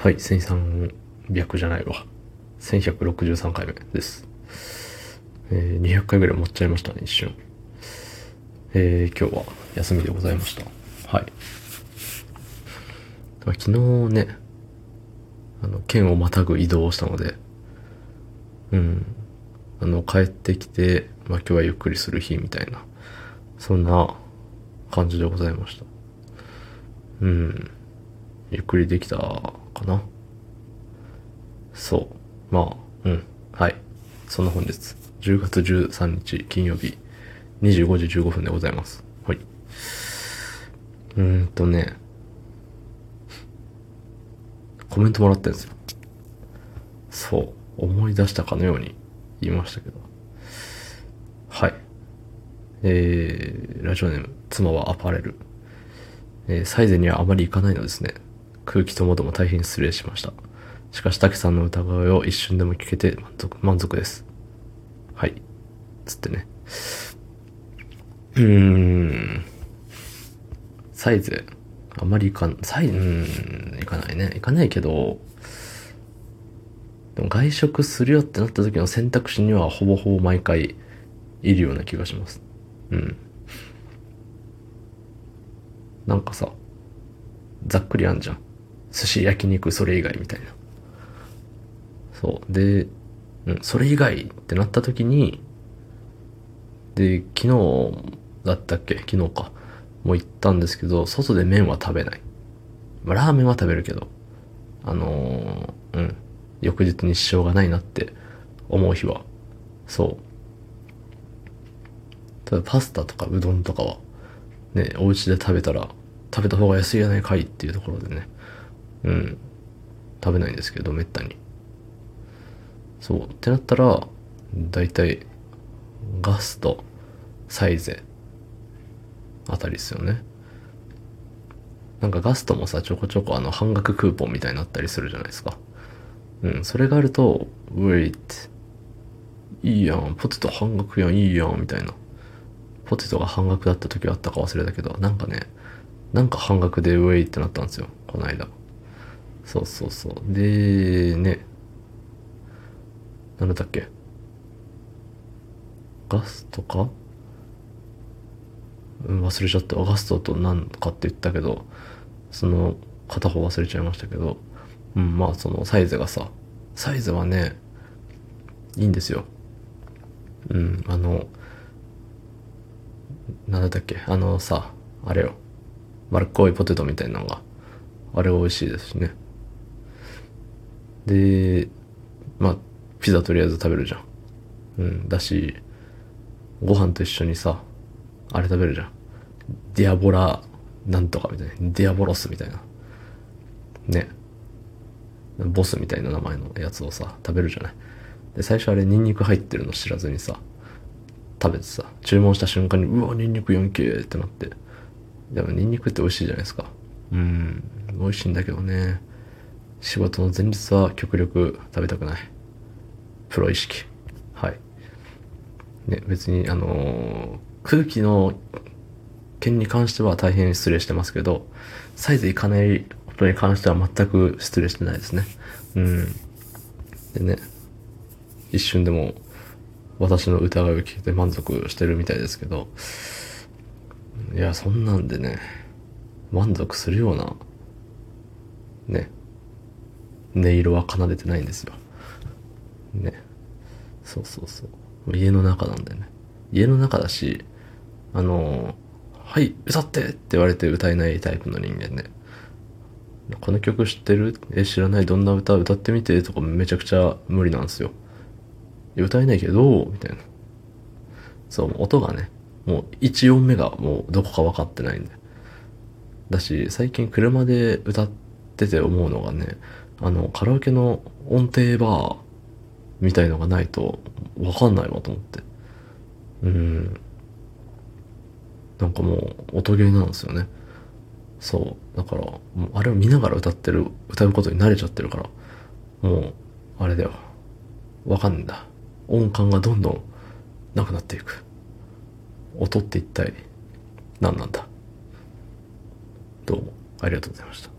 はい、1300じゃないわ。1163回目です。えー、200回ぐらい持っちゃいましたね、一瞬。えー、今日は休みでございました。はい。昨日ね、あの、県をまたぐ移動をしたので、うん。あの、帰ってきて、まあ今日はゆっくりする日みたいな、そんな感じでございました。うん。ゆっくりできたかな。そう。まあ、うん。はい。そんな本日、10月13日金曜日、25時15分でございます。はい。うーんとね、コメントもらってるんですよ。そう。思い出したかのように言いましたけど。はい。えー、ラジオネーム、妻はアパレル。えー、サイゼにはあまり行かないのですね。空気ともども大変失礼しました。しかし、竹さんの歌声を一瞬でも聞けて満足、満足です。はい。つってね。うーん。サイゼ、あまり行かん、サイズ、うん、行かないね。行かないけど、でも外食するよってなった時の選択肢にはほぼほぼ毎回いるような気がします。うん。なんかさ、ざっくりあんじゃん。寿司、焼肉、それ以外みたいな。そう。で、うん、それ以外ってなった時に、で、昨日だったっけ？昨日か。もう行ったんですけど、外で麺は食べない。まあ、ラーメンは食べるけど、あのー、うん。翌日に支障がないなって思う日は、そう。ただパスタとかうどんとかは、ね、お家で食べたら、食べた方が安いやないかいっていうところでね、うん、食べないんですけど、めったに。そう。ってなったら、だいたい、ガスト、サイゼ、あたりですよね。なんかガストもさ、ちょこちょこあの半額クーポンみたいになったりするじゃないですか。うん、それがあると、ウェイって、いいやん、ポテト半額やん、いいやん、みたいな。ポテトが半額だった時はあったか忘れたけど、なんかね、なんか半額でウェイってなったんですよ、この間。そうそうそう。で、ね、なんだっけ？ガストか？うん、忘れちゃった。ガストと何かって言ったけど、その、片方忘れちゃいましたけど、うん、まあそのサイズがさ、サイズはね、いいんですよ。うん、あの、なんだっけ、あのさ、あれよ。丸っこいポテトみたいなのが、あれ美味しいですしね。で、まあ、ピザとりあえず食べるじゃん。うん、だし、ご飯と一緒にさ、あれ食べるじゃん。ディアボラ、なんとかみたいな。ディアボロスみたいな。ね。ボスみたいな名前のやつをさ、食べるじゃない。で、最初あれニンニク入ってるの知らずにさ、食べてさ、注文した瞬間に、うわ、ニンニク 4K ってなって。でもニンニクって美味しいじゃないですか。うん、美味しいんだけどね。仕事の前日は極力食べたくない。プロ意識。はい。ね、別に、あのー空気の件に関しては大変失礼してますけど、サイズいかないことに関しては全く失礼してないですね。うん。でね、一瞬でも私の歌声を聞いて満足してるみたいですけど、いや、そんなんでね、満足するような、ね、音色は奏でてないんですよ。ね。そうそうそう。家の中なんでね。家の中だし、あの、はい、歌ってって言われて歌えないタイプの人間で、この曲知ってる？え、知らないどんな歌歌ってみて？とかめちゃくちゃ無理なんですよ。歌えないけど、みたいな。そう、音がね、もう1音目がもうどこか分かってないんで。だし、最近車で歌ってて思うのがね、あの、カラオケの音程バーみたいのがないと分かんないわと思って。うん。なんかもう音ゲーなんですよね。そう。だから、もうあれを見ながら歌ってる、歌うことに慣れちゃってるから、もう、あれだよ。わかんないんだ。音感がどんどんなくなっていく。音って一体何なんだどうもありがとうございました。